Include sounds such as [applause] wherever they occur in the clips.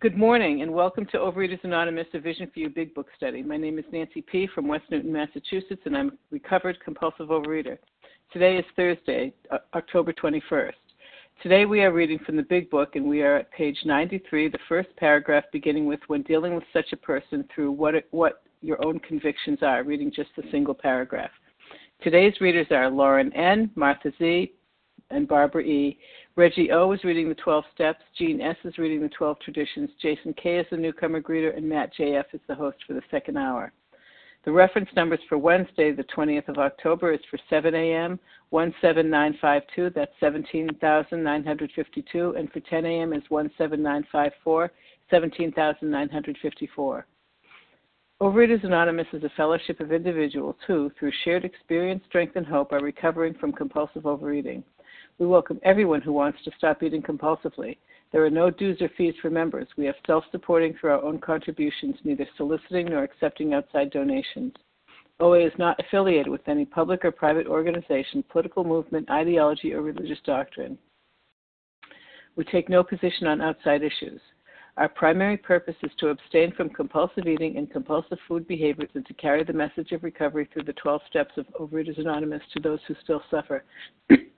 Good morning and welcome to Overeaters Anonymous, a Vision for You Big Book Study. My name is Nancy P. from West Newton, Massachusetts, and I'm a recovered compulsive overeater. Today is Thursday, October 21st. Today we are reading from the Big Book, and we are at page 93, the first paragraph beginning with When dealing with such a person through what, what your own convictions are, reading just a single paragraph. Today's readers are Lauren N., Martha Z., and Barbara E. Reggie O is reading the 12 Steps. Gene S is reading the 12 Traditions. Jason K is the newcomer greeter, and Matt JF is the host for the second hour. The reference numbers for Wednesday, the 20th of October, is for 7 a.m. 17952, that's 17,952, and for 10 a.m. is 17954, 17,954. Overeaters Anonymous is a fellowship of individuals who, through shared experience, strength, and hope, are recovering from compulsive overeating. We welcome everyone who wants to stop eating compulsively. There are no dues or fees for members. We have self supporting through our own contributions, neither soliciting nor accepting outside donations. OA is not affiliated with any public or private organization, political movement, ideology, or religious doctrine. We take no position on outside issues. Our primary purpose is to abstain from compulsive eating and compulsive food behaviors and to carry the message of recovery through the 12 steps of Overeaters Anonymous to those who still suffer. [clears throat]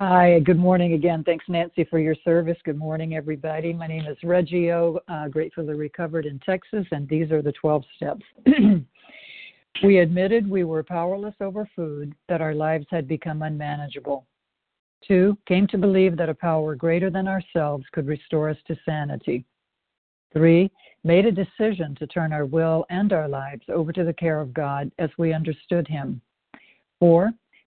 Hi, good morning again. Thanks, Nancy, for your service. Good morning, everybody. My name is Reggie O, uh, gratefully recovered in Texas, and these are the 12 steps. [clears throat] we admitted we were powerless over food, that our lives had become unmanageable. Two, came to believe that a power greater than ourselves could restore us to sanity. Three, made a decision to turn our will and our lives over to the care of God as we understood Him. Four,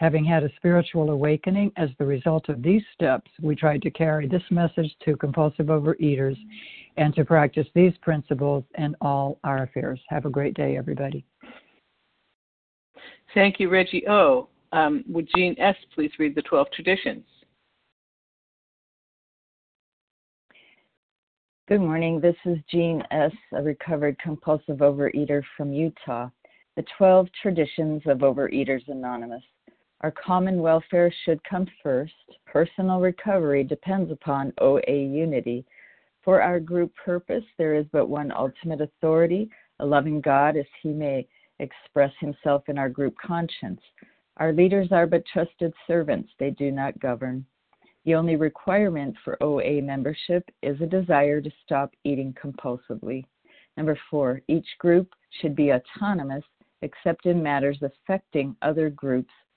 Having had a spiritual awakening as the result of these steps, we tried to carry this message to compulsive overeaters and to practice these principles in all our affairs. Have a great day, everybody. Thank you, Reggie O. Um, would Jean S. please read the 12 traditions? Good morning. This is Jean S., a recovered compulsive overeater from Utah. The 12 traditions of Overeaters Anonymous. Our common welfare should come first. Personal recovery depends upon OA unity. For our group purpose, there is but one ultimate authority, a loving God as he may express himself in our group conscience. Our leaders are but trusted servants, they do not govern. The only requirement for OA membership is a desire to stop eating compulsively. Number four, each group should be autonomous except in matters affecting other groups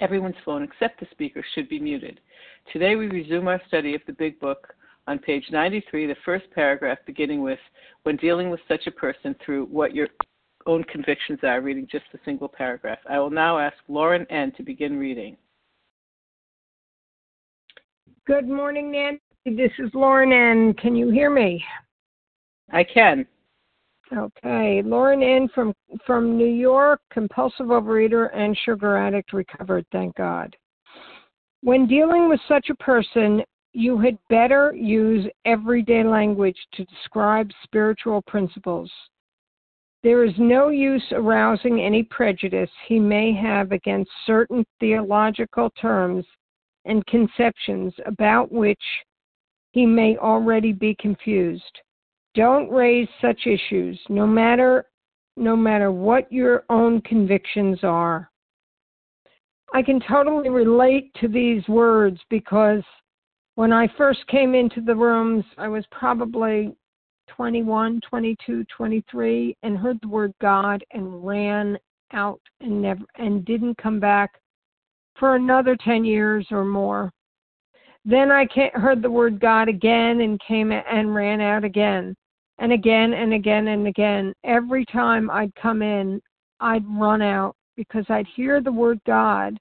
everyone's phone except the speaker should be muted. Today we resume our study of the Big Book on page 93, the first paragraph beginning with when dealing with such a person through what your own convictions are, reading just a single paragraph. I will now ask Lauren N. to begin reading. Good morning, Nancy. This is Lauren N. Can you hear me? I can. Okay, Lauren N. from from New York, compulsive overeater and sugar addict recovered. Thank God. When dealing with such a person, you had better use everyday language to describe spiritual principles. There is no use arousing any prejudice he may have against certain theological terms and conceptions about which he may already be confused. Don't raise such issues, no matter no matter what your own convictions are. I can totally relate to these words because when I first came into the rooms, I was probably 21, 22, 23, and heard the word God and ran out and never and didn't come back for another 10 years or more. Then I heard the word God again and came and ran out again and again and again and again. Every time I'd come in, I'd run out because I'd hear the word God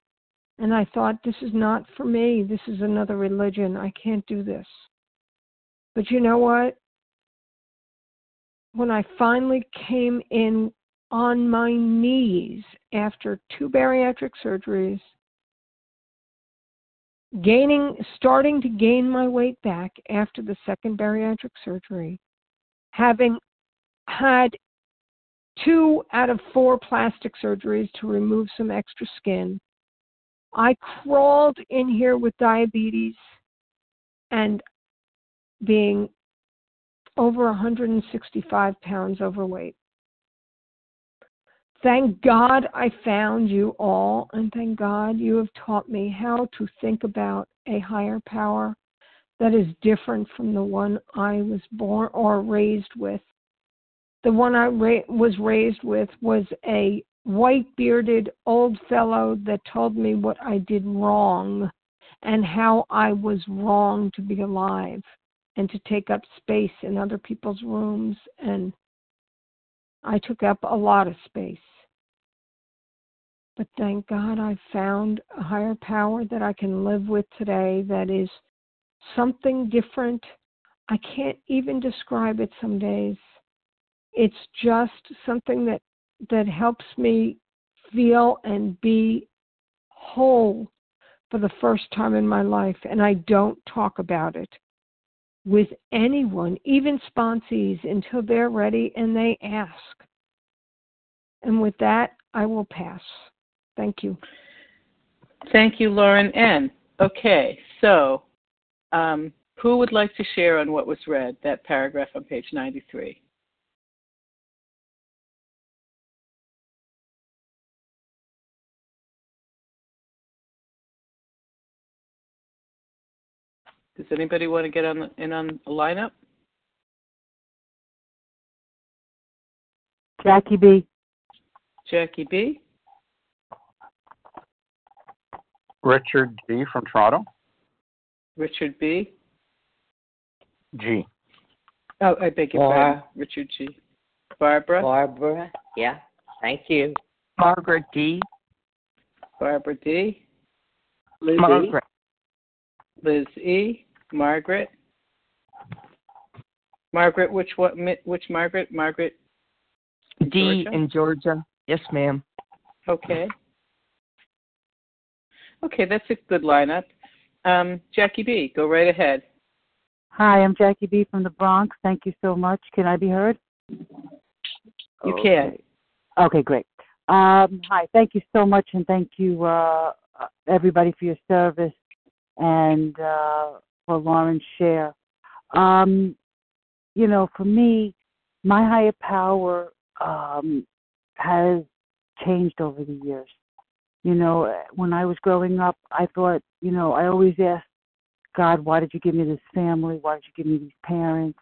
and I thought, this is not for me. This is another religion. I can't do this. But you know what? when I finally came in on my knees after two bariatric surgeries, gaining starting to gain my weight back after the second bariatric surgery, having had two out of four plastic surgeries to remove some extra skin. I crawled in here with diabetes and being over 165 pounds overweight. Thank God I found you all, and thank God you have taught me how to think about a higher power that is different from the one I was born or raised with. The one I ra- was raised with was a white bearded old fellow that told me what I did wrong and how I was wrong to be alive and to take up space in other people's rooms and I took up a lot of space. But thank God I found a higher power that I can live with today that is something different. I can't even describe it some days. It's just something that that helps me feel and be whole for the first time in my life and I don't talk about it with anyone, even sponsees, until they're ready and they ask. And with that, I will pass. Thank you. Thank you, Lauren N. Okay, so um, Who would like to share on what was read, that paragraph on page 93? Does anybody want to get on the, in on the lineup? Jackie B. Jackie B. Richard G. from Toronto. Richard B. G. Oh, I beg your Laura. pardon. Richard G. Barbara. Barbara. Yeah. Thank you. Margaret D. Barbara D. Lizzie. Margaret. Liz E. Margaret. Margaret, which what? Which Margaret? Margaret. D Georgia? in Georgia. Yes, ma'am. Okay. Okay, that's a good lineup. Um, Jackie B. Go right ahead. Hi, I'm Jackie B. from the Bronx. Thank you so much. Can I be heard? You can. Okay, great. Um, hi, thank you so much, and thank you, uh, everybody, for your service and uh, for Lauren's share. Um, you know, for me, my higher power um, has changed over the years. You know, when I was growing up, I thought, you know, I always asked God, why did you give me this family? Why did you give me these parents?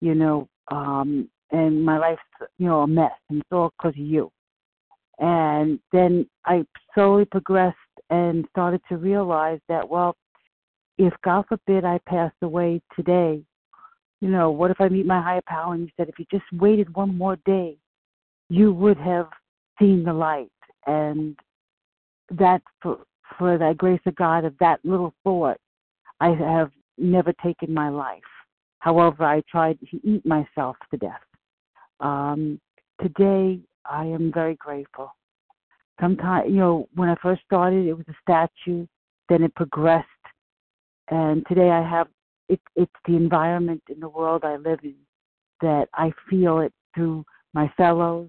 You know, um, and my life's, you know, a mess, and it's all because of you. And then I slowly progressed and started to realize that, well, if God forbid I passed away today, you know, what if I meet my higher power and he said, if you just waited one more day, you would have seen the light. And that for, for the grace of God of that little thought, I have never taken my life. However, I tried to eat myself to death. Um, today, I am very grateful. Sometimes, you know, when I first started, it was a statue, then it progressed, and today I have it, it's the environment in the world I live in that I feel it through my fellows,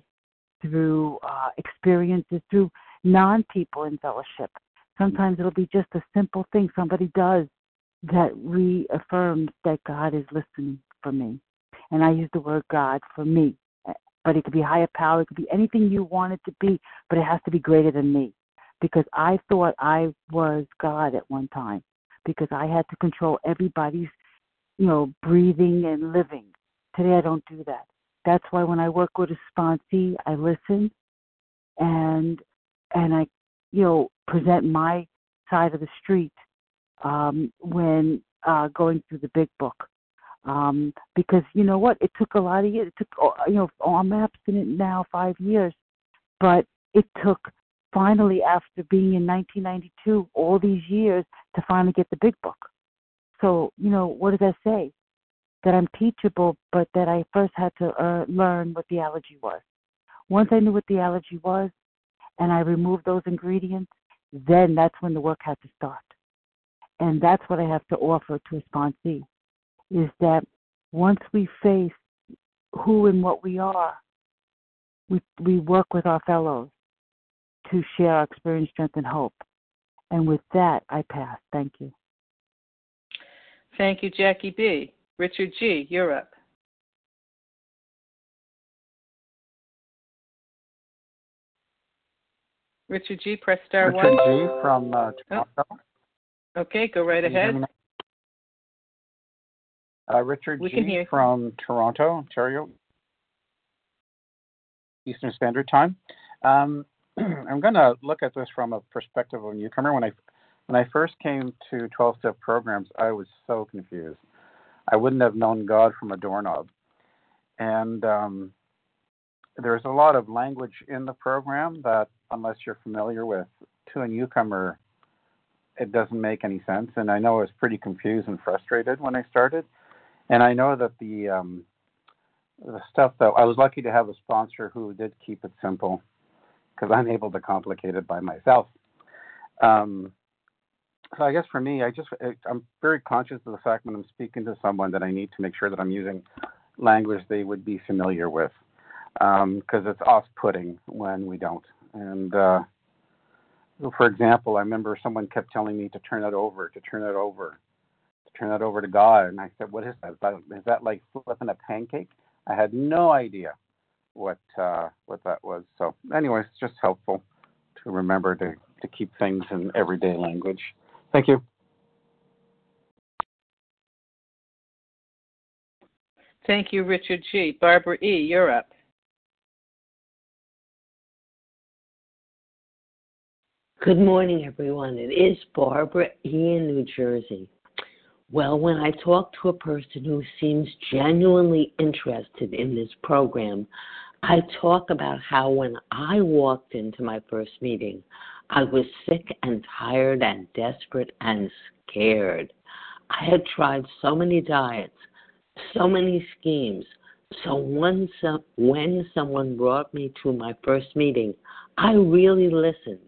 through uh, experiences, through non people in fellowship. Sometimes it'll be just a simple thing somebody does that reaffirms that God is listening for me. And I use the word God for me. But it could be higher power, it could be anything you want it to be, but it has to be greater than me. Because I thought I was God at one time. Because I had to control everybody's, you know, breathing and living. Today I don't do that. That's why when I work with a sponsee, I listen and and I, you know, present my side of the street um, when uh, going through the big book. Um, because you know what, it took a lot of years. It took, oh, you know, I'm abstinent now five years, but it took finally after being in 1992 all these years to finally get the big book. So you know, what does that say? That I'm teachable, but that I first had to uh, learn what the allergy was. Once I knew what the allergy was, and I remove those ingredients, then that's when the work has to start. And that's what I have to offer to a sponsee is that once we face who and what we are, we, we work with our fellows to share our experience, strength, and hope. And with that, I pass. Thank you. Thank you, Jackie B. Richard G., you're Richard G., press star Richard one. G. from uh, Toronto. Okay, go right Can you hear ahead. Uh, Richard We G. can hear you. from Toronto, Ontario, Eastern Standard Time. Um, [clears throat] I'm going to look at this from a perspective of a newcomer. When I when I first came to 12 step programs, I was so confused. I wouldn't have known God from a doorknob. And um, there's a lot of language in the program that, unless you're familiar with, to a newcomer, it doesn't make any sense. And I know I was pretty confused and frustrated when I started. And I know that the um, the stuff that I was lucky to have a sponsor who did keep it simple because I'm able to complicate it by myself. Um, so I guess for me, I just I'm very conscious of the fact when I'm speaking to someone that I need to make sure that I'm using language they would be familiar with because um, it's off-putting when we don't. And uh, for example, I remember someone kept telling me to turn it over, to turn it over, to turn that over to God. And I said, What is that? Is that, is that like flipping a pancake? I had no idea what uh, what that was. So, anyway, it's just helpful to remember to, to keep things in everyday language. Thank you. Thank you, Richard G. Barbara E., you're up. Good morning, everyone. It is Barbara in New Jersey. Well, when I talk to a person who seems genuinely interested in this program, I talk about how when I walked into my first meeting, I was sick and tired and desperate and scared. I had tried so many diets, so many schemes. So when, when someone brought me to my first meeting, I really listened.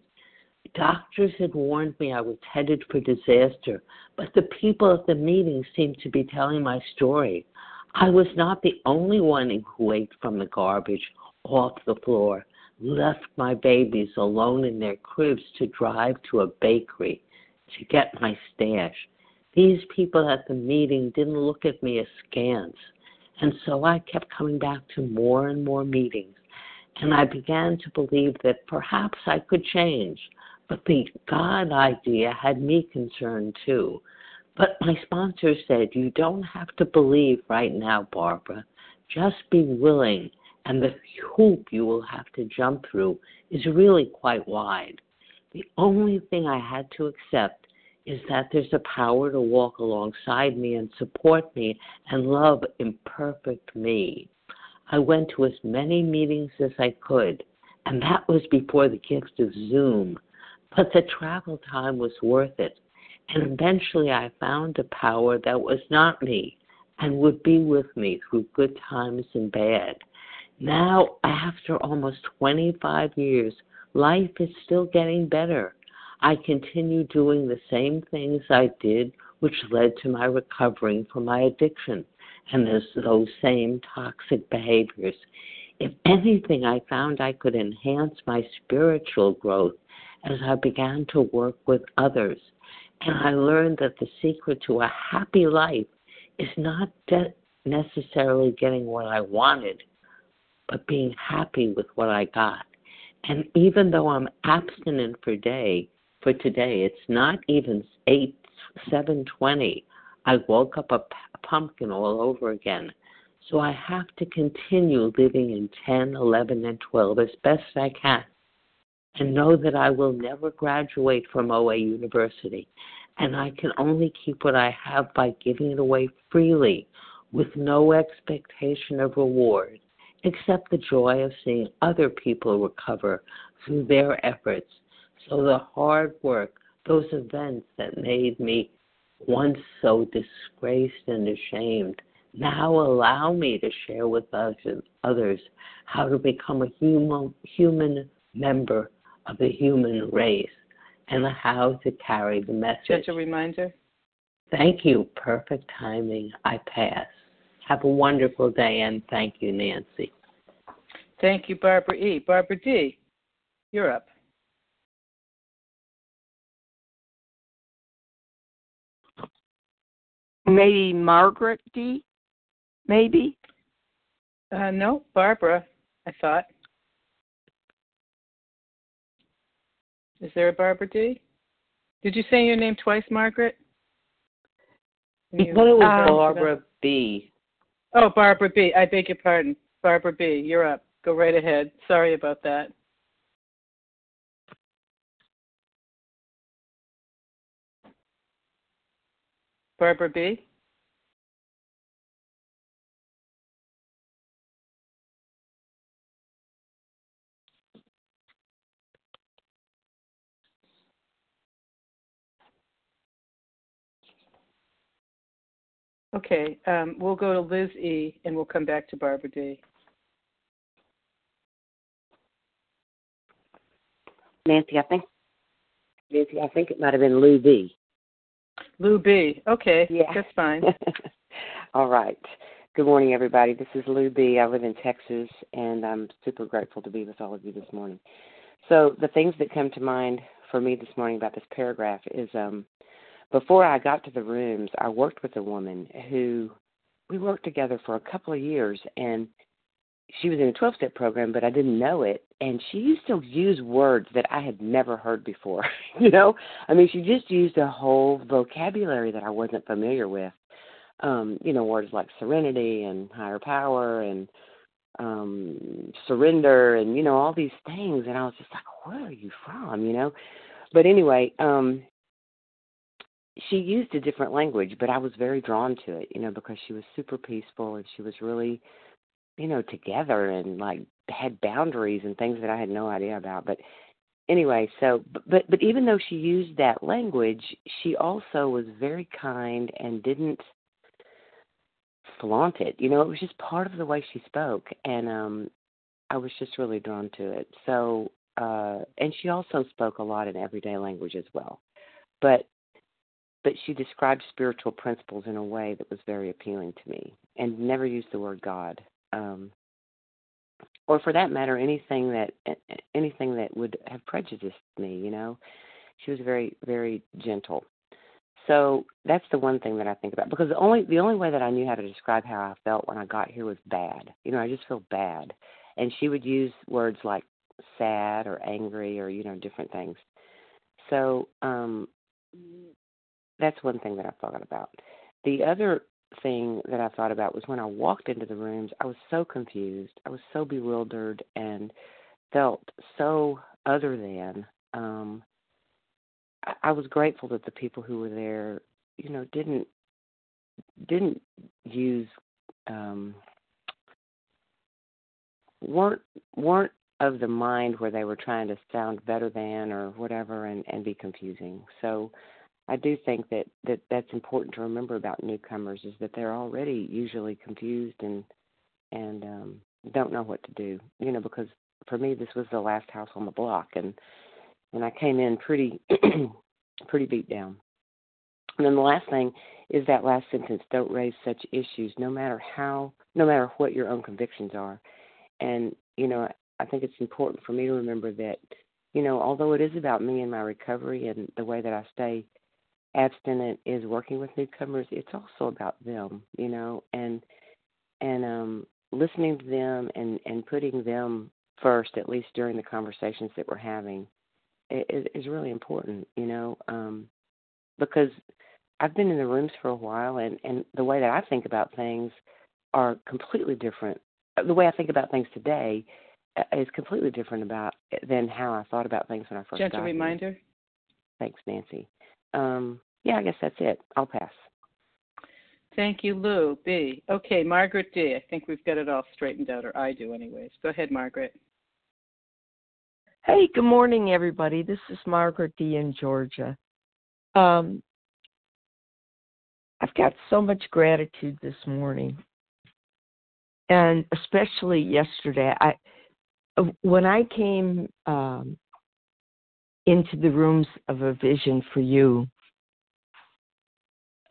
Doctors had warned me I was headed for disaster, but the people at the meeting seemed to be telling my story. I was not the only one who ate from the garbage off the floor, left my babies alone in their cribs to drive to a bakery to get my stash. These people at the meeting didn't look at me askance, and so I kept coming back to more and more meetings, and I began to believe that perhaps I could change. But the God idea had me concerned too. But my sponsor said, You don't have to believe right now, Barbara. Just be willing, and the hoop you will have to jump through is really quite wide. The only thing I had to accept is that there's a power to walk alongside me and support me and love imperfect me. I went to as many meetings as I could, and that was before the gift of Zoom. But the travel time was worth it. And eventually I found a power that was not me and would be with me through good times and bad. Now, after almost 25 years, life is still getting better. I continue doing the same things I did, which led to my recovering from my addiction and those same toxic behaviors. If anything, I found I could enhance my spiritual growth as I began to work with others. And I learned that the secret to a happy life is not de- necessarily getting what I wanted, but being happy with what I got. And even though I'm abstinent for day for today, it's not even eight seven twenty. I woke up a pumpkin all over again. So I have to continue living in 10, 11, and 12 as best I can and know that I will never graduate from OA University, and I can only keep what I have by giving it away freely with no expectation of reward, except the joy of seeing other people recover through their efforts. So the hard work, those events that made me once so disgraced and ashamed, now allow me to share with others how to become a human, human member of the human race and how to carry the message. Just a reminder. Thank you. Perfect timing. I pass. Have a wonderful day and thank you, Nancy. Thank you, Barbara E. Barbara D., you're up. Maybe Margaret D. Maybe. Uh, no, Barbara. I thought. Is there a Barbara D? Did you say your name twice, Margaret? You, it was um, Barbara B. Oh, Barbara B. I beg your pardon. Barbara B. You're up. Go right ahead. Sorry about that. Barbara B. Okay, um, we'll go to Liz E. and we'll come back to Barbara D. Nancy, I think Nancy, I think it might have been Lou B. Lou B. Okay, yeah. that's fine. [laughs] All right. Good morning, everybody. This is Lou B. I live in Texas, and I'm super grateful to be with all of you this morning. So, the things that come to mind for me this morning about this paragraph is um, before I got to the rooms, I worked with a woman who we worked together for a couple of years, and she was in a 12 step program, but I didn't know it. And she used to use words that I had never heard before. [laughs] you know, I mean, she just used a whole vocabulary that I wasn't familiar with. Um, you know, words like serenity and higher power and um surrender and you know all these things and I was just like where are you from you know but anyway um she used a different language but I was very drawn to it you know because she was super peaceful and she was really you know, together and like had boundaries and things that I had no idea about. But anyway, so but but even though she used that language, she also was very kind and didn't flaunt it. You know, it was just part of the way she spoke and um I was just really drawn to it. So uh and she also spoke a lot in everyday language as well. But but she described spiritual principles in a way that was very appealing to me and never used the word God um, or for that matter, anything that anything that would have prejudiced me. You know, she was very very gentle. So that's the one thing that I think about because the only the only way that I knew how to describe how I felt when I got here was bad. You know, I just feel bad, and she would use words like sad or angry or you know different things. So um, that's one thing that I thought about. The other thing that I thought about was when I walked into the rooms, I was so confused. I was so bewildered and felt so other than. Um, I, I was grateful that the people who were there, you know, didn't didn't use um, weren't weren't of the mind where they were trying to sound better than or whatever and and be confusing. So I do think that, that that's important to remember about newcomers is that they're already usually confused and and um, don't know what to do. You know, because for me this was the last house on the block, and and I came in pretty [clears throat] pretty beat down. And then the last thing is that last sentence: don't raise such issues, no matter how, no matter what your own convictions are. And you know, I think it's important for me to remember that, you know, although it is about me and my recovery and the way that I stay abstinent is working with newcomers, it's also about them, you know, and and um listening to them and and putting them first, at least during the conversations that we're having, is, is really important, you know, um, because I've been in the rooms for a while, and and the way that I think about things are completely different. The way I think about things today uh, is completely different about than how I thought about things when I first Gentle got reminder. Here. Thanks, Nancy. Um, yeah, I guess that's it. I'll pass. Thank you, Lou. B. Okay, Margaret D. I think we've got it all straightened out, or I do, anyways. Go ahead, Margaret. Hey, good morning, everybody. This is Margaret D. in Georgia. Um, I've got so much gratitude this morning, and especially yesterday. I when I came um, into the rooms of a vision for you,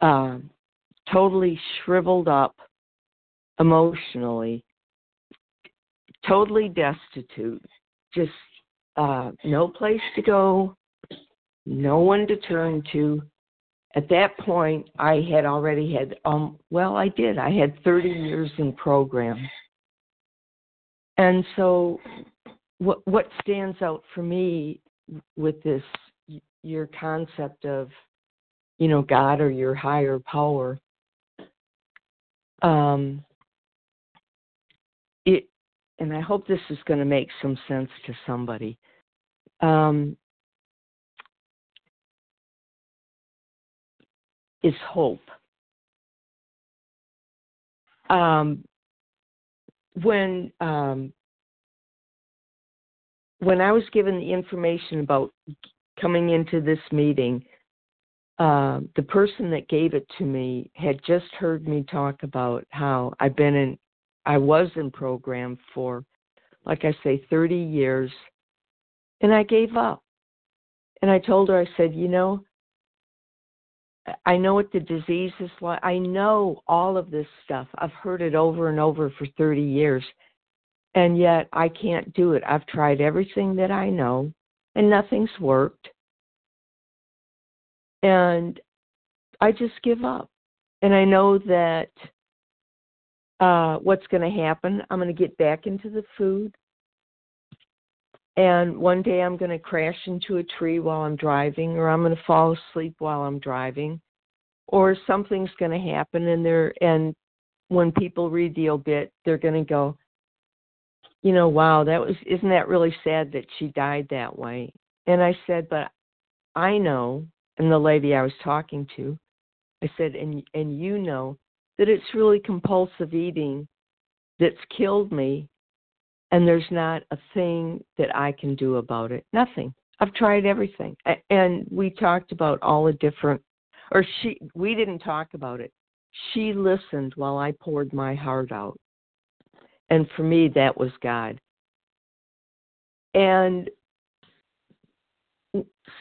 um, totally shriveled up emotionally, totally destitute, just uh, no place to go, no one to turn to. At that point, I had already had, um, well, I did. I had 30 years in program. And so, what, what stands out for me with this, your concept of you know, God or your higher power. Um, it, and I hope this is going to make some sense to somebody. Um, is hope. Um, when um, when I was given the information about coming into this meeting, uh, the person that gave it to me had just heard me talk about how I've been in, I was in program for, like I say, 30 years, and I gave up. And I told her, I said, you know, I know what the disease is like. I know all of this stuff. I've heard it over and over for 30 years. And yet I can't do it. I've tried everything that I know, and nothing's worked. And I just give up. And I know that uh, what's going to happen, I'm going to get back into the food. And one day I'm going to crash into a tree while I'm driving, or I'm going to fall asleep while I'm driving, or something's going to happen. And they're and when people read the obit, they're going to go, you know, wow, that was isn't that really sad that she died that way? And I said, but I know, and the lady I was talking to, I said, and and you know that it's really compulsive eating that's killed me and there's not a thing that I can do about it. Nothing. I've tried everything. And we talked about all the different or she we didn't talk about it. She listened while I poured my heart out. And for me that was God. And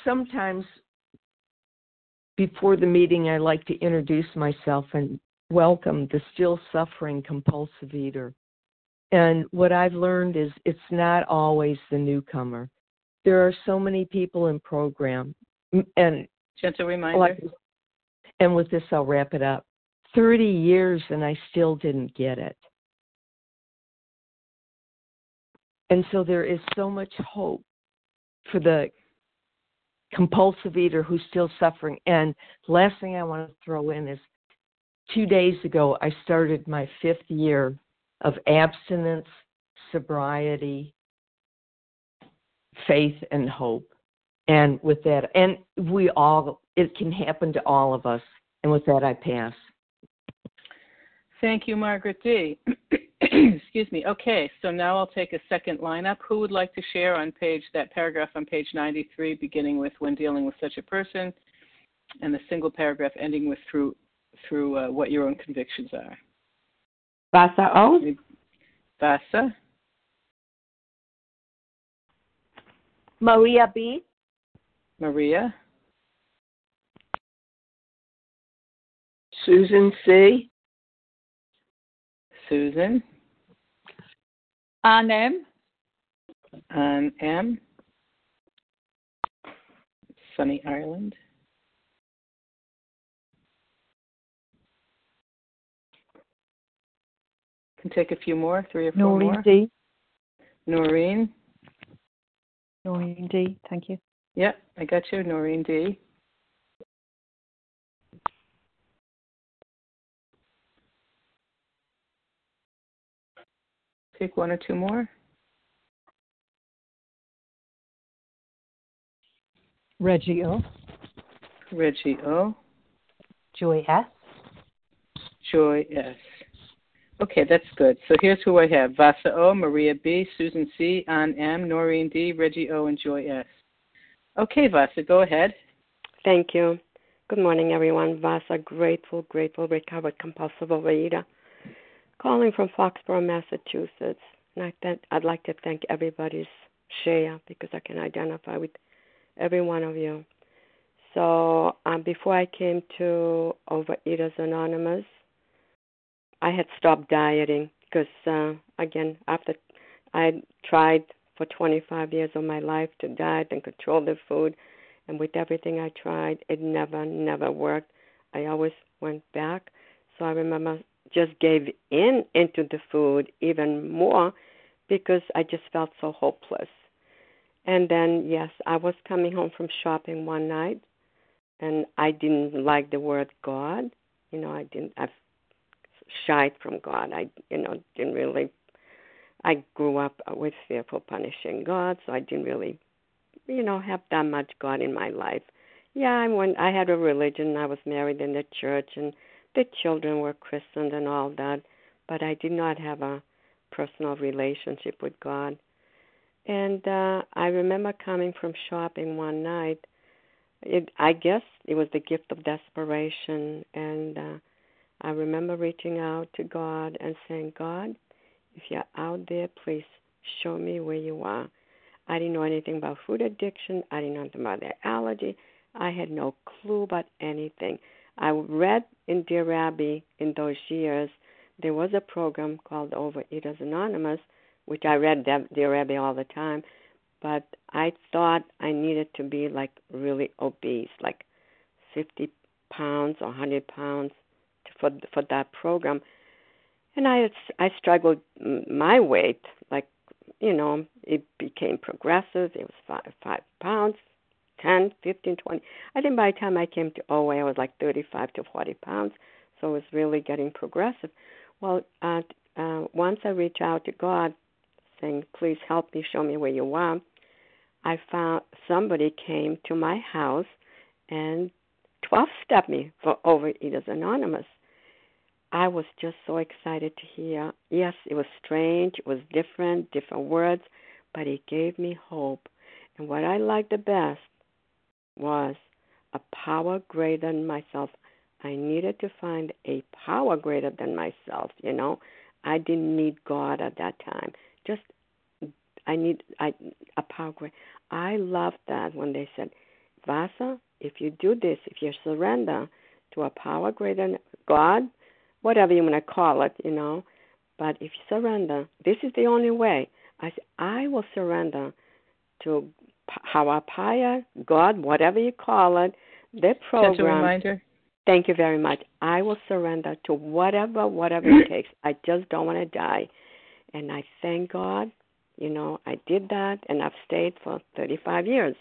sometimes before the meeting I like to introduce myself and welcome the still suffering compulsive eater. And what I've learned is it's not always the newcomer. There are so many people in program, and gentle reminder. and with this, I'll wrap it up. Thirty years, and I still didn't get it. And so there is so much hope for the compulsive eater who's still suffering. And last thing I want to throw in is two days ago, I started my fifth year of abstinence, sobriety, faith, and hope. And with that, and we all, it can happen to all of us. And with that, I pass. Thank you, Margaret D. [clears throat] [clears throat] Excuse me. Okay, so now I'll take a second lineup. Who would like to share on page that paragraph on page 93, beginning with when dealing with such a person, and the single paragraph ending with through through uh, what your own convictions are? Vasa O. Vasa. Maria B. Maria. Susan C. Susan. Ann M. Ann M. Sunny Ireland. Can take a few more, three or four Noreen more. D. Noreen. Noreen D. Thank you. Yep, I got you, Noreen D. Take one or two more. Reggie O. Reggie O. Joy S. Joy S. Okay, that's good. So here's who I have Vasa O, Maria B, Susan C, Ann M, Noreen D, Reggie O, and Joy S. Okay, Vasa, go ahead. Thank you. Good morning, everyone. Vasa, grateful, grateful, recovered compulsive overeater, calling from Foxborough, Massachusetts. And I th- I'd like to thank everybody's share because I can identify with every one of you. So um, before I came to Overeaters Anonymous, I had stopped dieting because, uh, again, after I tried for 25 years of my life to diet and control the food, and with everything I tried, it never, never worked. I always went back. So I remember just gave in into the food even more because I just felt so hopeless. And then, yes, I was coming home from shopping one night, and I didn't like the word God. You know, I didn't. I shied from God. I, you know, didn't really. I grew up with fear for punishing God, so I didn't really, you know, have that much God in my life. Yeah, I went. I had a religion. I was married in the church, and the children were christened and all that, but I did not have a personal relationship with God. And uh I remember coming from shopping one night. It I guess it was the gift of desperation and uh I remember reaching out to God and saying, God, if you're out there, please show me where you are. I didn't know anything about food addiction. I didn't know anything about allergy. I had no clue about anything. I read in Dear Abby in those years, there was a program called Overeaters Anonymous, which I read Dear Abby all the time, but I thought I needed to be like really obese, like 50 pounds or 100 pounds for for that program, and I I struggled my weight like you know it became progressive. It was five five pounds, ten, fifteen, twenty. I think by the time I came to OA, I was like 35 to 40 pounds. So it was really getting progressive. Well, uh, once I reached out to God, saying, "Please help me, show me where you are," I found somebody came to my house and 12 stepped me for Overeaters Anonymous. I was just so excited to hear. Yes, it was strange, it was different, different words, but it gave me hope. And what I liked the best was a power greater than myself. I needed to find a power greater than myself, you know. I didn't need God at that time. Just I need I a power greater. I loved that when they said, Vasa, if you do this, if you surrender to a power greater than God, whatever you want to call it, you know, but if you surrender, this is the only way. I said, I will surrender to higher power, God, whatever you call it, their program. Just a reminder. Thank you very much. I will surrender to whatever, whatever it mm-hmm. takes. I just don't want to die. And I thank God, you know, I did that and I've stayed for 35 years.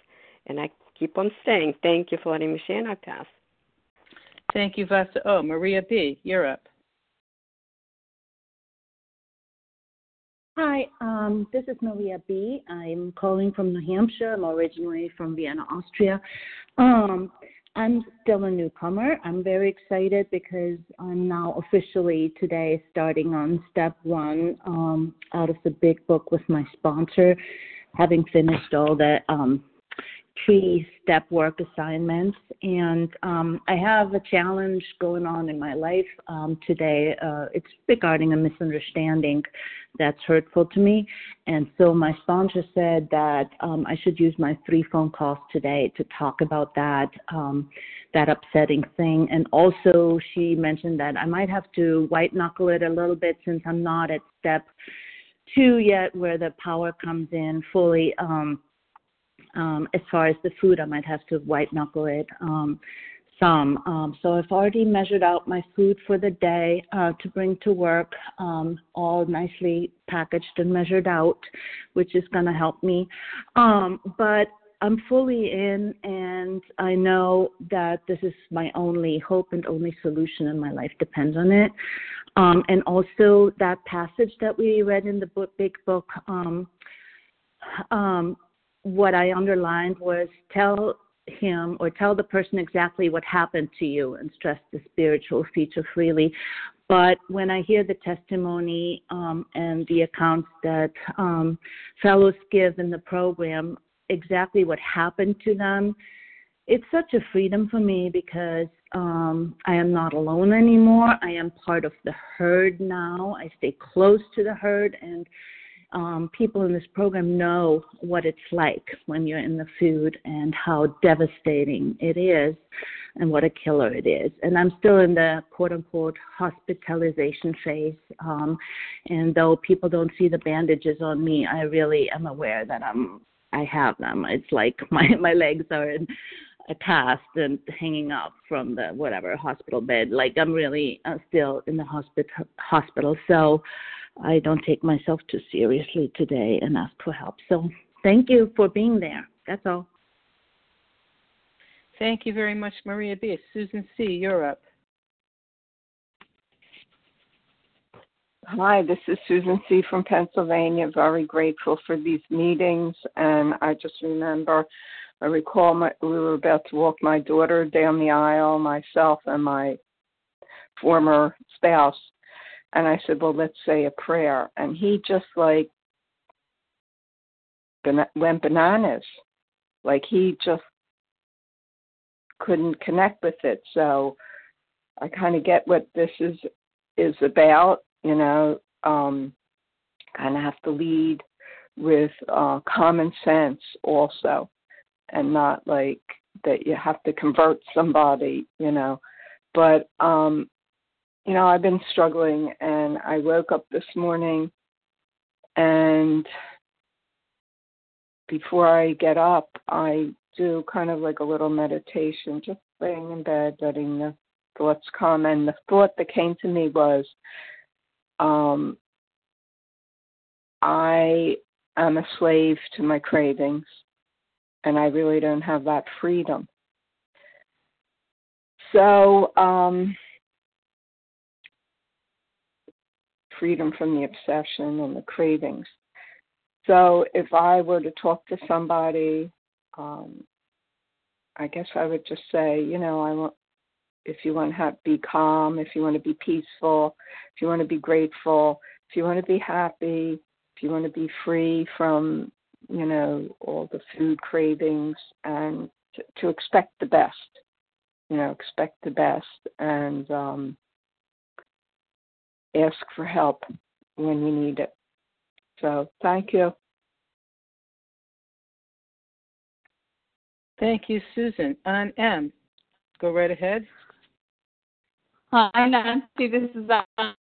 And I keep on staying. Thank you for letting me share, pass. Thank you, Vasa. Oh, Maria B., you're up. Hi, um, this is Maria B. I'm calling from New Hampshire. I'm originally from Vienna, Austria. Um, I'm still a newcomer. I'm very excited because I'm now officially today starting on step one um, out of the big book with my sponsor, having finished all the um, three step work assignments. And um, I have a challenge going on in my life um, today. Uh, it's regarding a misunderstanding that's hurtful to me. And so my sponsor said that um, I should use my three phone calls today to talk about that. Um, that upsetting thing. And also, she mentioned that I might have to white knuckle it a little bit since I'm not at step two yet, where the power comes in fully. Um, um, as far as the food, I might have to white knuckle it um, some. Um, so I've already measured out my food for the day uh, to bring to work, um, all nicely packaged and measured out, which is going to help me. Um, but I'm fully in, and I know that this is my only hope and only solution, and my life depends on it. Um, and also that passage that we read in the book, big book. Um, um, what I underlined was tell him or tell the person exactly what happened to you and stress the spiritual feature freely. But when I hear the testimony um, and the accounts that um, fellows give in the program, exactly what happened to them, it's such a freedom for me because um, I am not alone anymore. I am part of the herd now. I stay close to the herd and um, people in this program know what it's like when you're in the food and how devastating it is and what a killer it is. And I'm still in the quote unquote hospitalization phase. Um, and though people don't see the bandages on me, I really am aware that I'm I have them. It's like [laughs] my my legs are in a cast and hanging up from the whatever hospital bed. Like I'm really uh, still in the hospital hospital. So I don't take myself too seriously today and ask for help. So thank you for being there. That's all. Thank you very much, Maria B. Susan C., you're up. Hi, this is Susan C. from Pennsylvania. Very grateful for these meetings. And I just remember, I recall my, we were about to walk my daughter down the aisle, myself and my former spouse and I said, well, let's say a prayer. And he just like went bananas. Like he just couldn't connect with it. So I kind of get what this is is about. You know, um, kind of have to lead with uh, common sense also, and not like that you have to convert somebody. You know, but um, you know, I've been struggling and I woke up this morning and before I get up, I do kind of like a little meditation, just laying in bed, letting the thoughts come. And the thought that came to me was, um, I am a slave to my cravings, and I really don't have that freedom. So, um, freedom from the obsession and the cravings. So, if I were to talk to somebody, um, I guess I would just say, you know, I want if you want to have, be calm, if you want to be peaceful, if you want to be grateful, if you want to be happy, if you want to be free from, you know, all the food cravings and to, to expect the best, you know, expect the best and um, ask for help when you need it. So thank you. Thank you, Susan. Anne M, go right ahead. Hi, Nancy. This is Anne.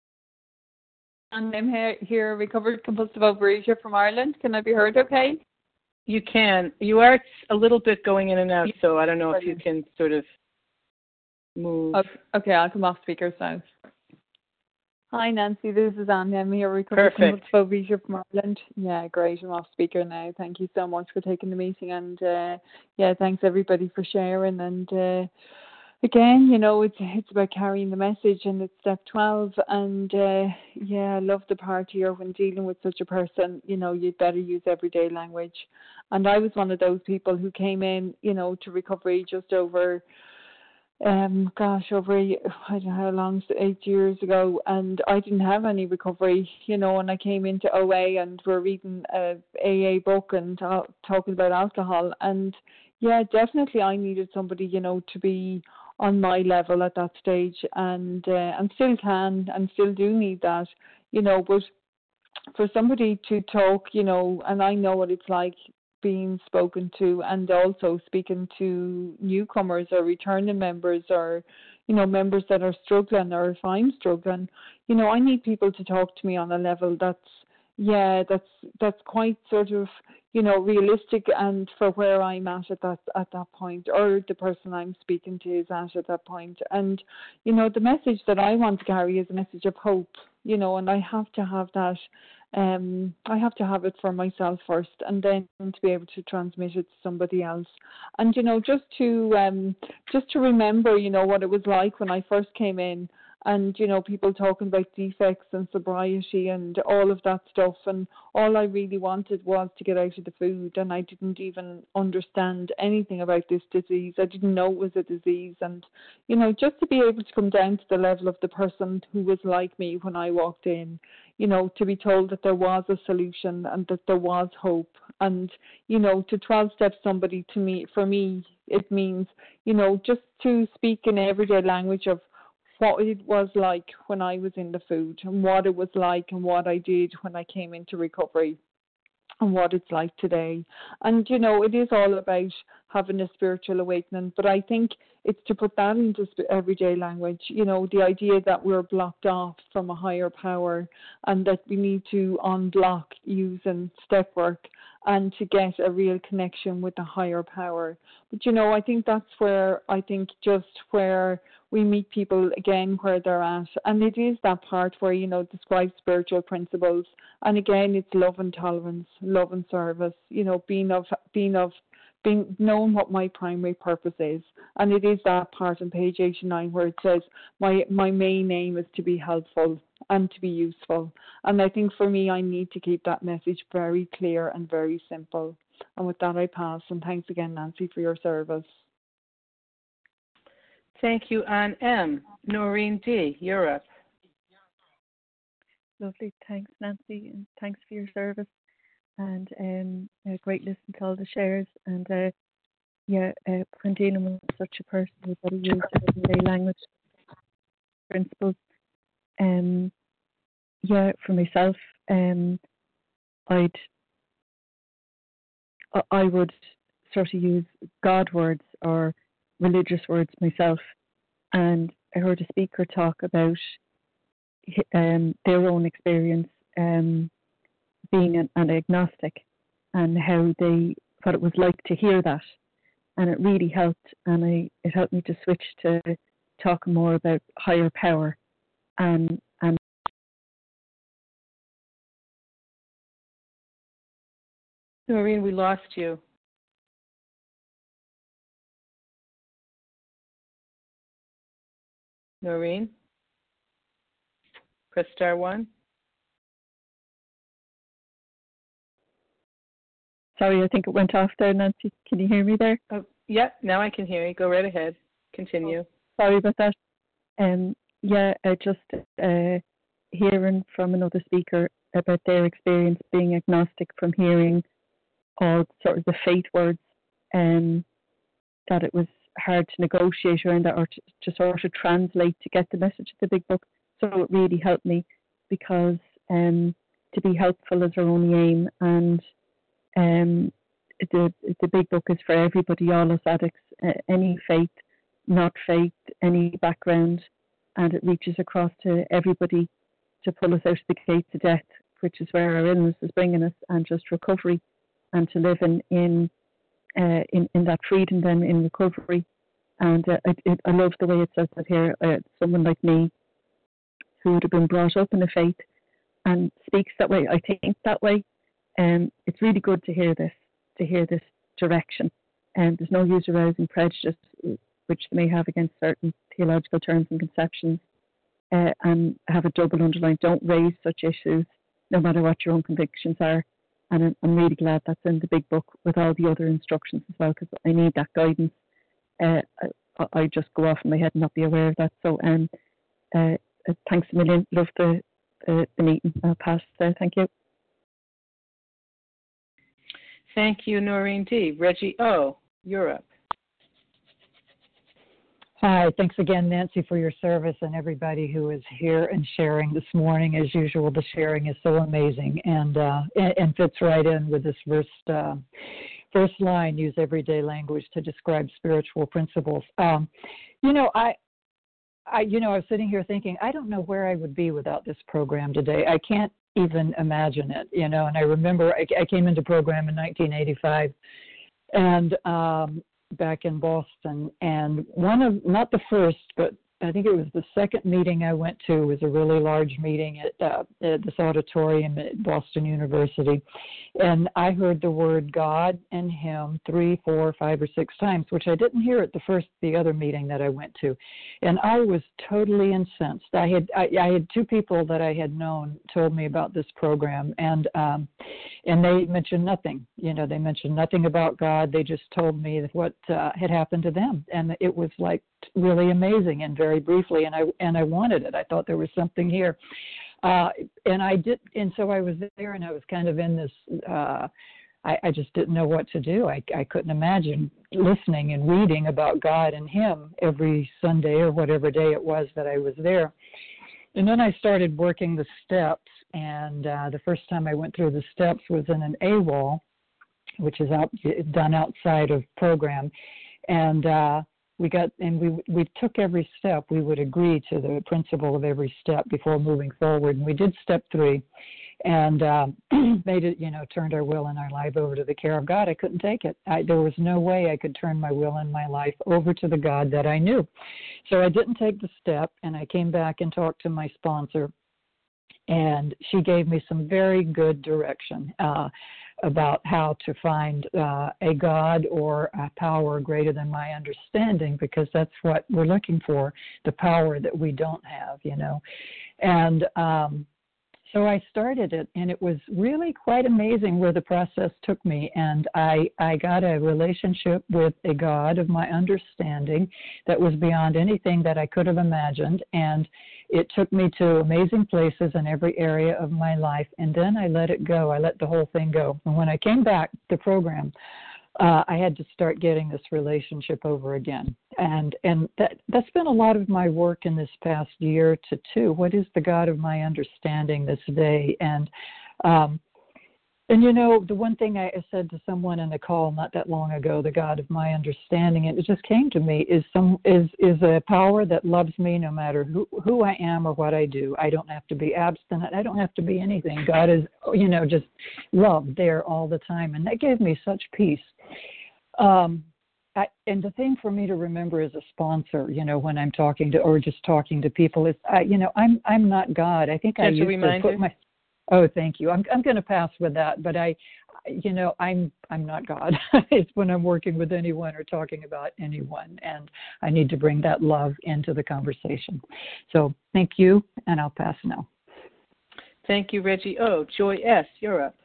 And I'm here, here, recovered compulsive overeater from Ireland. Can I be heard okay? You can. You are a little bit going in and out, so I don't know if you can sort of move. Okay, I'll come off speaker now. Hi, Nancy. This is Anne. I'm here recovered compulsive overeater from Ireland. Yeah, great. I'm off speaker now. Thank you so much for taking the meeting, and uh, yeah, thanks everybody for sharing and. Uh, again, you know, it's it's about carrying the message, and it's step twelve. And uh, yeah, I love the part here when dealing with such a person. You know, you'd better use everyday language. And I was one of those people who came in, you know, to recovery just over, um, gosh, over I don't know how long, eight years ago, and I didn't have any recovery, you know. And I came into OA, and we're reading a AA book and ta- talking about alcohol, and yeah, definitely, I needed somebody, you know, to be on my level at that stage and uh, and still can and still do need that you know but for somebody to talk you know and I know what it's like being spoken to and also speaking to newcomers or returning members or you know members that are struggling or if I'm struggling you know I need people to talk to me on a level that's yeah that's that's quite sort of you know, realistic and for where I'm at at that at that point, or the person I'm speaking to is at at that point. And you know, the message that I want to carry is a message of hope. You know, and I have to have that. Um, I have to have it for myself first, and then to be able to transmit it to somebody else. And you know, just to um, just to remember, you know, what it was like when I first came in and you know people talking about defects and sobriety and all of that stuff. And all I really wanted was to get out of the food and I didn't even understand anything about this disease. I didn't know it was a disease. And you know just to be able to come down to the level of the person who was like me when I walked in you know to be told that there was a solution and that there was hope. And you know to 12 step somebody to me for me it means you know just to speak in everyday language of what it was like when I was in the food and what it was like and what I did when I came into recovery and what it's like today. And you know, it is all about having a spiritual awakening, but I think it's to put that into everyday language. You know, the idea that we're blocked off from a higher power and that we need to unblock using step work and to get a real connection with the higher power. But you know, I think that's where I think just where we meet people again where they're at. And it is that part where, you know, describes spiritual principles. And again, it's love and tolerance, love and service, you know, being of, being of, being knowing what my primary purpose is. And it is that part on page 89 where it says, my, my main aim is to be helpful and to be useful. And I think for me, I need to keep that message very clear and very simple. And with that, I pass. And thanks again, Nancy, for your service. Thank you, Anne M. Noreen D., you're. Lovely. Thanks, Nancy, and thanks for your service. And um, a great listen to all the shares. And uh, yeah, uh, when dealing with such a person, we better use everyday language principles. Um, yeah, for myself, um, I'd I would sort of use God words or religious words myself, and I heard a speaker talk about um, their own experience um, being an, an, agnostic and how they what it was like to hear that, and it really helped. And I, it helped me to switch to talk more about higher power um, and and Noreen, we lost you. Noreen? Press star one. Sorry, I think it went off there, Nancy. Can you hear me there? Oh, yeah, now I can hear you. Go right ahead. Continue. Oh, sorry about that. Um, yeah, uh, just uh, hearing from another speaker about their experience being agnostic from hearing all sort of the faith words, um, that it was hard to negotiate around that or to, to sort of translate to get the message of the big book. So it really helped me because um, to be helpful is our only aim, and um, the the big book is for everybody, all us addicts, uh, any faith, not faith, any background, and it reaches across to everybody to pull us out of the gates of death, which is where our illness is bringing us, and just recovery, and to live in in uh, in, in that freedom then in recovery. And uh, I love the way it says that here. Uh, someone like me, who would have been brought up in the faith and speaks that way, I think that way. Um, it's really good to hear this, to hear this direction. And there's no use arousing prejudice, which they may have against certain theological terms and conceptions, uh, and have a double underline. Don't raise such issues, no matter what your own convictions are. And I'm, I'm really glad that's in the big book with all the other instructions as well, because I need that guidance. Uh, I, I, just go off in my head and not be aware of that. So, um, uh, uh thanks a million. Love the the, the meeting. I'll pass there. Thank you. Thank you, Noreen D. Reggie O. Europe. Hi, thanks again, Nancy, for your service and everybody who is here and sharing this morning. As usual, the sharing is so amazing and uh, and, fits right in with this first uh, first line. Use everyday language to describe spiritual principles. Um, you know, I. I, you know, I was sitting here thinking, I don't know where I would be without this program today. I can't even imagine it, you know. And I remember I, I came into program in 1985, and um, back in Boston, and one of not the first, but I think it was the second meeting I went to was a really large meeting at, uh, at this auditorium at Boston University, and I heard the word God and Him three, four, five, or six times, which I didn't hear at the first the other meeting that I went to, and I was totally incensed. I had I, I had two people that I had known told me about this program, and um, and they mentioned nothing. You know, they mentioned nothing about God. They just told me what uh, had happened to them, and it was like really amazing and very briefly and I and I wanted it. I thought there was something here. Uh, and I did and so I was there and I was kind of in this uh I, I just didn't know what to do. I, I couldn't imagine listening and reading about God and Him every Sunday or whatever day it was that I was there. And then I started working the steps, and uh, the first time I went through the steps was in an AWOL, which is out, done outside of program. And uh, we got and we we took every step. We would agree to the principle of every step before moving forward. And we did step three and uh, [clears throat] made it you know turned our will and our life over to the care of god. I couldn't take it. I, there was no way i could turn my will and my life over to the god that i knew. So i didn't take the step and i came back and talked to my sponsor and she gave me some very good direction. Uh, about how to find uh, a God or a power greater than my understanding, because that's what we're looking for the power that we don't have, you know. And um, so I started it, and it was really quite amazing where the process took me. And I, I got a relationship with a God of my understanding that was beyond anything that I could have imagined. And it took me to amazing places in every area of my life. And then I let it go. I let the whole thing go. And when I came back, the program, uh, I had to start getting this relationship over again, and and that that's been a lot of my work in this past year to two. What is the God of my understanding this day? And um, and you know, the one thing I said to someone in the call not that long ago, the God of my understanding, and it just came to me is some is is a power that loves me no matter who who I am or what I do. I don't have to be abstinent. I don't have to be anything. God is, you know, just love there all the time, and that gave me such peace. Um, I, and the thing for me to remember as a sponsor, you know, when I'm talking to or just talking to people is, I, you know, I'm I'm not God. I think I used to put my. Oh, thank you. I'm I'm going to pass with that, but I, you know, I'm I'm not God. [laughs] it's when I'm working with anyone or talking about anyone, and I need to bring that love into the conversation. So thank you, and I'll pass now. Thank you, Reggie. Oh, Joy S., you're up.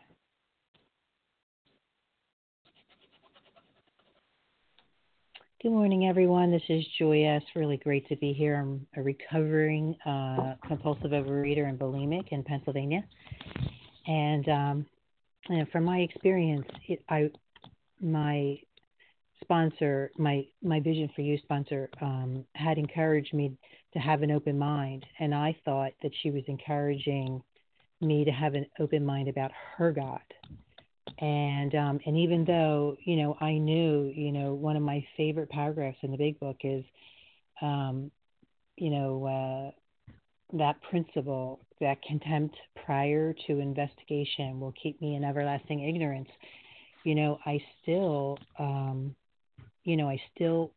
Good morning, everyone. This is Joy S. Really great to be here. I'm a recovering uh, compulsive overeater and bulimic in Pennsylvania, and, um, and from my experience, it, I my sponsor, my my Vision for You sponsor, um, had encouraged me to have an open mind, and I thought that she was encouraging me to have an open mind about her God and um and even though you know i knew you know one of my favorite paragraphs in the big book is um you know uh that principle that contempt prior to investigation will keep me in everlasting ignorance. You know i still um you know i still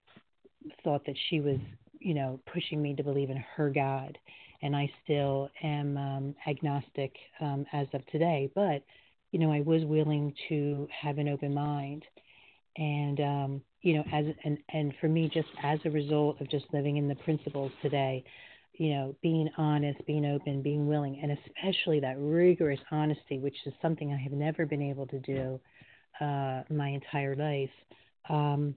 thought that she was you know pushing me to believe in her god and i still am um agnostic um as of today. But you know, I was willing to have an open mind. And, um, you know, as, and, and for me, just as a result of just living in the principles today, you know, being honest, being open, being willing, and especially that rigorous honesty, which is something I have never been able to do uh, my entire life. Um,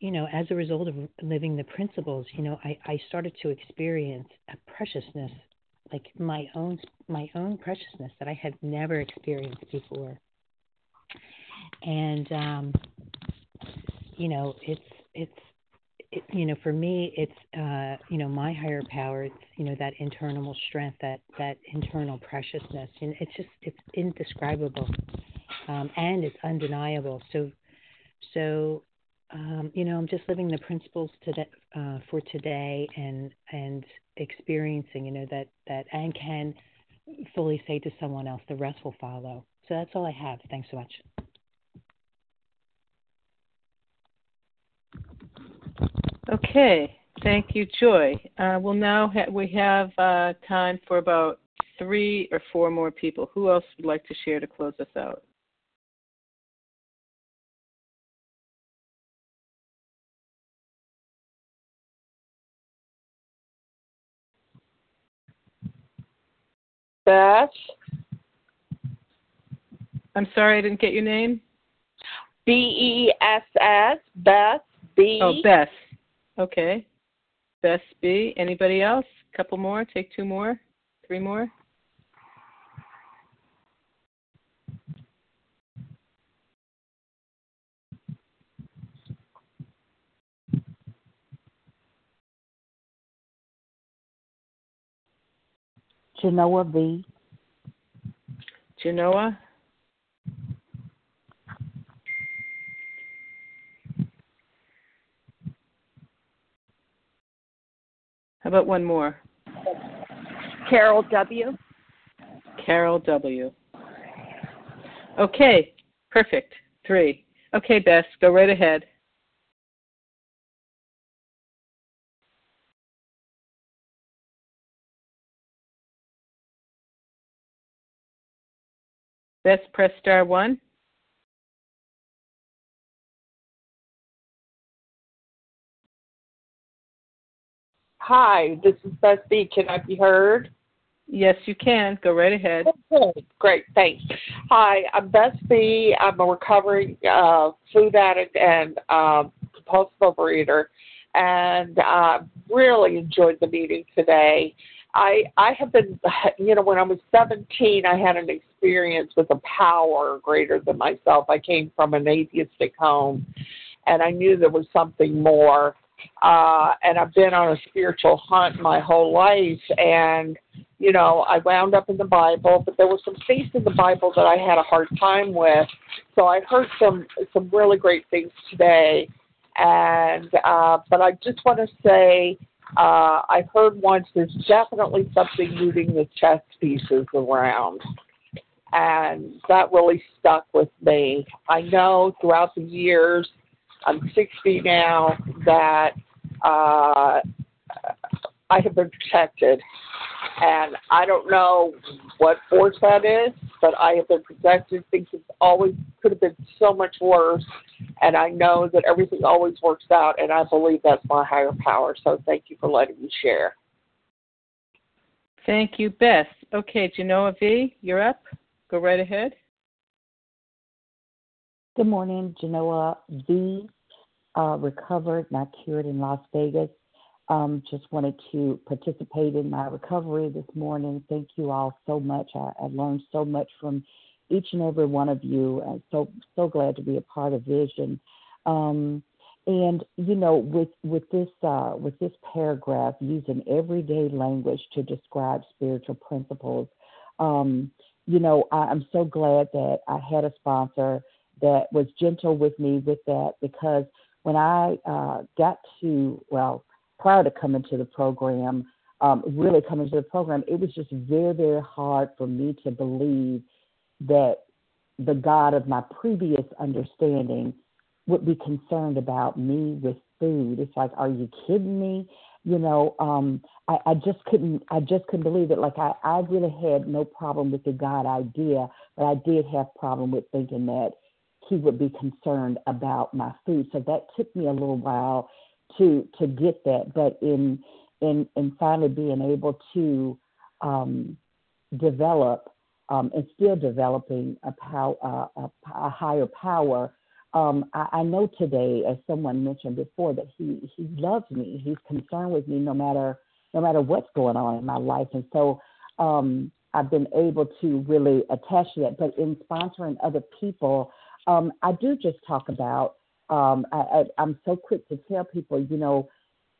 you know, as a result of living the principles, you know, I, I started to experience a preciousness like my own my own preciousness that I had never experienced before. And um, you know, it's it's it, you know, for me, it's uh, you know my higher power. It's you know that internal strength, that that internal preciousness, and it's just it's indescribable, um, and it's undeniable. So, so um, you know, I'm just living the principles today uh, for today, and and experiencing, you know, that that and can fully say to someone else, the rest will follow. So that's all I have. Thanks so much. Okay, thank you, Joy. Uh, we'll now ha- we have uh, time for about three or four more people. Who else would like to share to close us out? Beth. I'm sorry, I didn't get your name. B E S S. Beth B. Oh, Beth. Okay. Beth B. Anybody else? A couple more. Take two more. Three more. Genoa V. Genoa. How about one more? Carol W. Carol W. Okay, perfect. Three. Okay, Bess, go right ahead. Bess, press star one. Hi, this is Beth B. Can I be heard? Yes, you can. Go right ahead. Okay, great, thanks. Hi, I'm Beth B. I'm a recovering uh, food addict and uh, compulsive overeater, and uh, really enjoyed the meeting today. I I have been, you know, when I was 17, I had an experience with a power greater than myself. I came from an atheistic home, and I knew there was something more. Uh, and I've been on a spiritual hunt my whole life, and you know, I wound up in the Bible, but there were some things in the Bible that I had a hard time with. So I heard some some really great things today, and uh, but I just want to say uh, I've heard once there's definitely something moving the chess pieces around. And that really stuck with me. I know throughout the years I'm 60 now, that uh, I have been protected. And I don't know what force that is, but I have been protected. Things have always could have been so much worse. And I know that everything always works out, and I believe that's my higher power. So thank you for letting me share. Thank you, Beth. Okay, Genoa V, you're up. Go right ahead. Good morning, Genoa V, uh, recovered, not cured in Las Vegas. Um, just wanted to participate in my recovery this morning. Thank you all so much. I, I learned so much from each and every one of you. I'm so so glad to be a part of Vision. Um, and you know, with with this uh, with this paragraph, using everyday language to describe spiritual principles, um, you know, I, I'm so glad that I had a sponsor that was gentle with me with that because when I uh, got to, well, prior to coming to the program, um, really coming to the program, it was just very, very hard for me to believe that the God of my previous understanding would be concerned about me with food. It's like, are you kidding me? You know, um, I, I just couldn't I just couldn't believe it. Like I, I really had no problem with the God idea, but I did have problem with thinking that he would be concerned about my food. So that took me a little while to to get that. But in in in finally being able to um, develop um, and still developing a, pow, uh, a, a higher power. Um, I, I know today, as someone mentioned before, that he he loves me. He's concerned with me no matter no matter what's going on in my life, and so um, I've been able to really attach to that. But in sponsoring other people, um, I do just talk about. Um, I, I, am so quick to tell people, you know,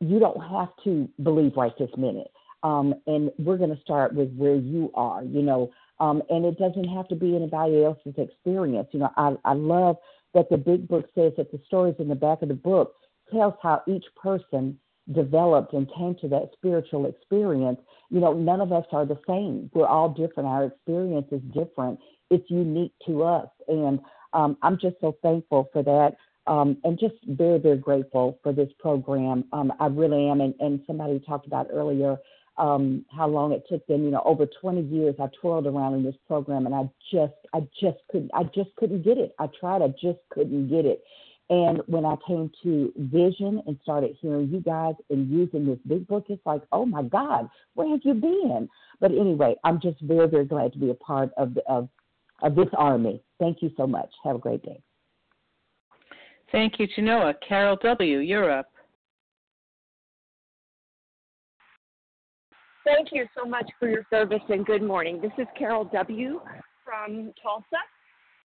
you don't have to believe right this minute. Um, and we're going to start with where you are, you know, um, and it doesn't have to be anybody else's experience. You know, I, I love that the big book says that the stories in the back of the book tells how each person developed and came to that spiritual experience. You know, none of us are the same. We're all different. Our experience is different. It's unique to us. And um, I'm just so thankful for that. Um, and just very, very grateful for this program. Um, I really am. And, and somebody talked about earlier um, how long it took them. You know, over 20 years I twirled around in this program, and I just, I just couldn't, I just couldn't get it. I tried, I just couldn't get it. And when I came to Vision and started hearing you guys and using this big book, it's like, oh my God, where have you been? But anyway, I'm just very, very glad to be a part of the, of of this army. Thank you so much. Have a great day. Thank you, Genoa. Carol W., you're up. Thank you so much for your service and good morning. This is Carol W. from Tulsa,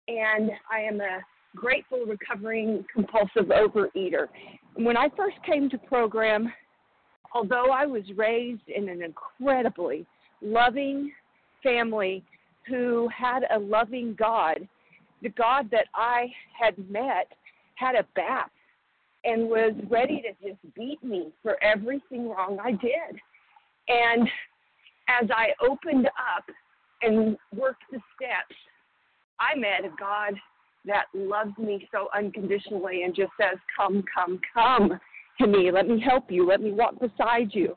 and I am a grateful recovering compulsive overeater. When I first came to program, although I was raised in an incredibly loving family who had a loving God. The God that I had met had a back and was ready to just beat me for everything wrong I did. And as I opened up and worked the steps, I met a God that loves me so unconditionally and just says, Come, come, come to me. Let me help you. Let me walk beside you.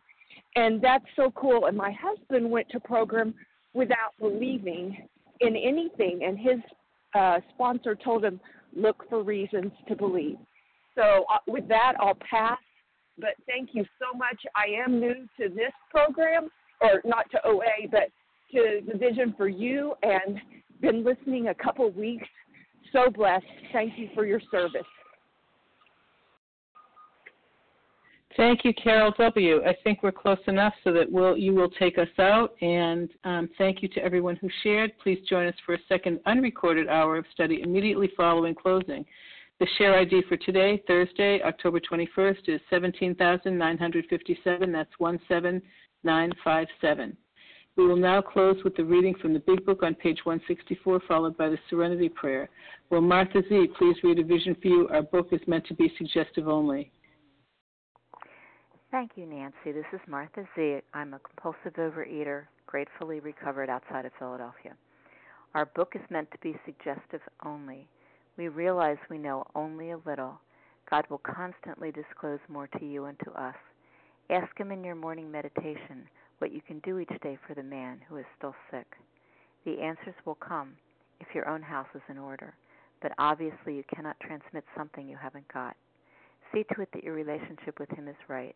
And that's so cool. And my husband went to program without believing in anything. And his uh, sponsor told him, look for reasons to believe. So, uh, with that, I'll pass. But thank you so much. I am new to this program, or not to OA, but to the Vision for You, and been listening a couple weeks. So blessed. Thank you for your service. Thank you, Carol W. I think we're close enough so that we'll, you will take us out. And um, thank you to everyone who shared. Please join us for a second unrecorded hour of study immediately following closing. The share ID for today, Thursday, October 21st, is 17,957. That's 17957. We will now close with the reading from the Big Book on page 164, followed by the Serenity Prayer. Will Martha Z. please read a vision for you? Our book is meant to be suggestive only. Thank you, Nancy. This is Martha Z. I'm a compulsive overeater, gratefully recovered outside of Philadelphia. Our book is meant to be suggestive only. We realize we know only a little. God will constantly disclose more to you and to us. Ask Him in your morning meditation what you can do each day for the man who is still sick. The answers will come if your own house is in order, but obviously you cannot transmit something you haven't got. See to it that your relationship with Him is right,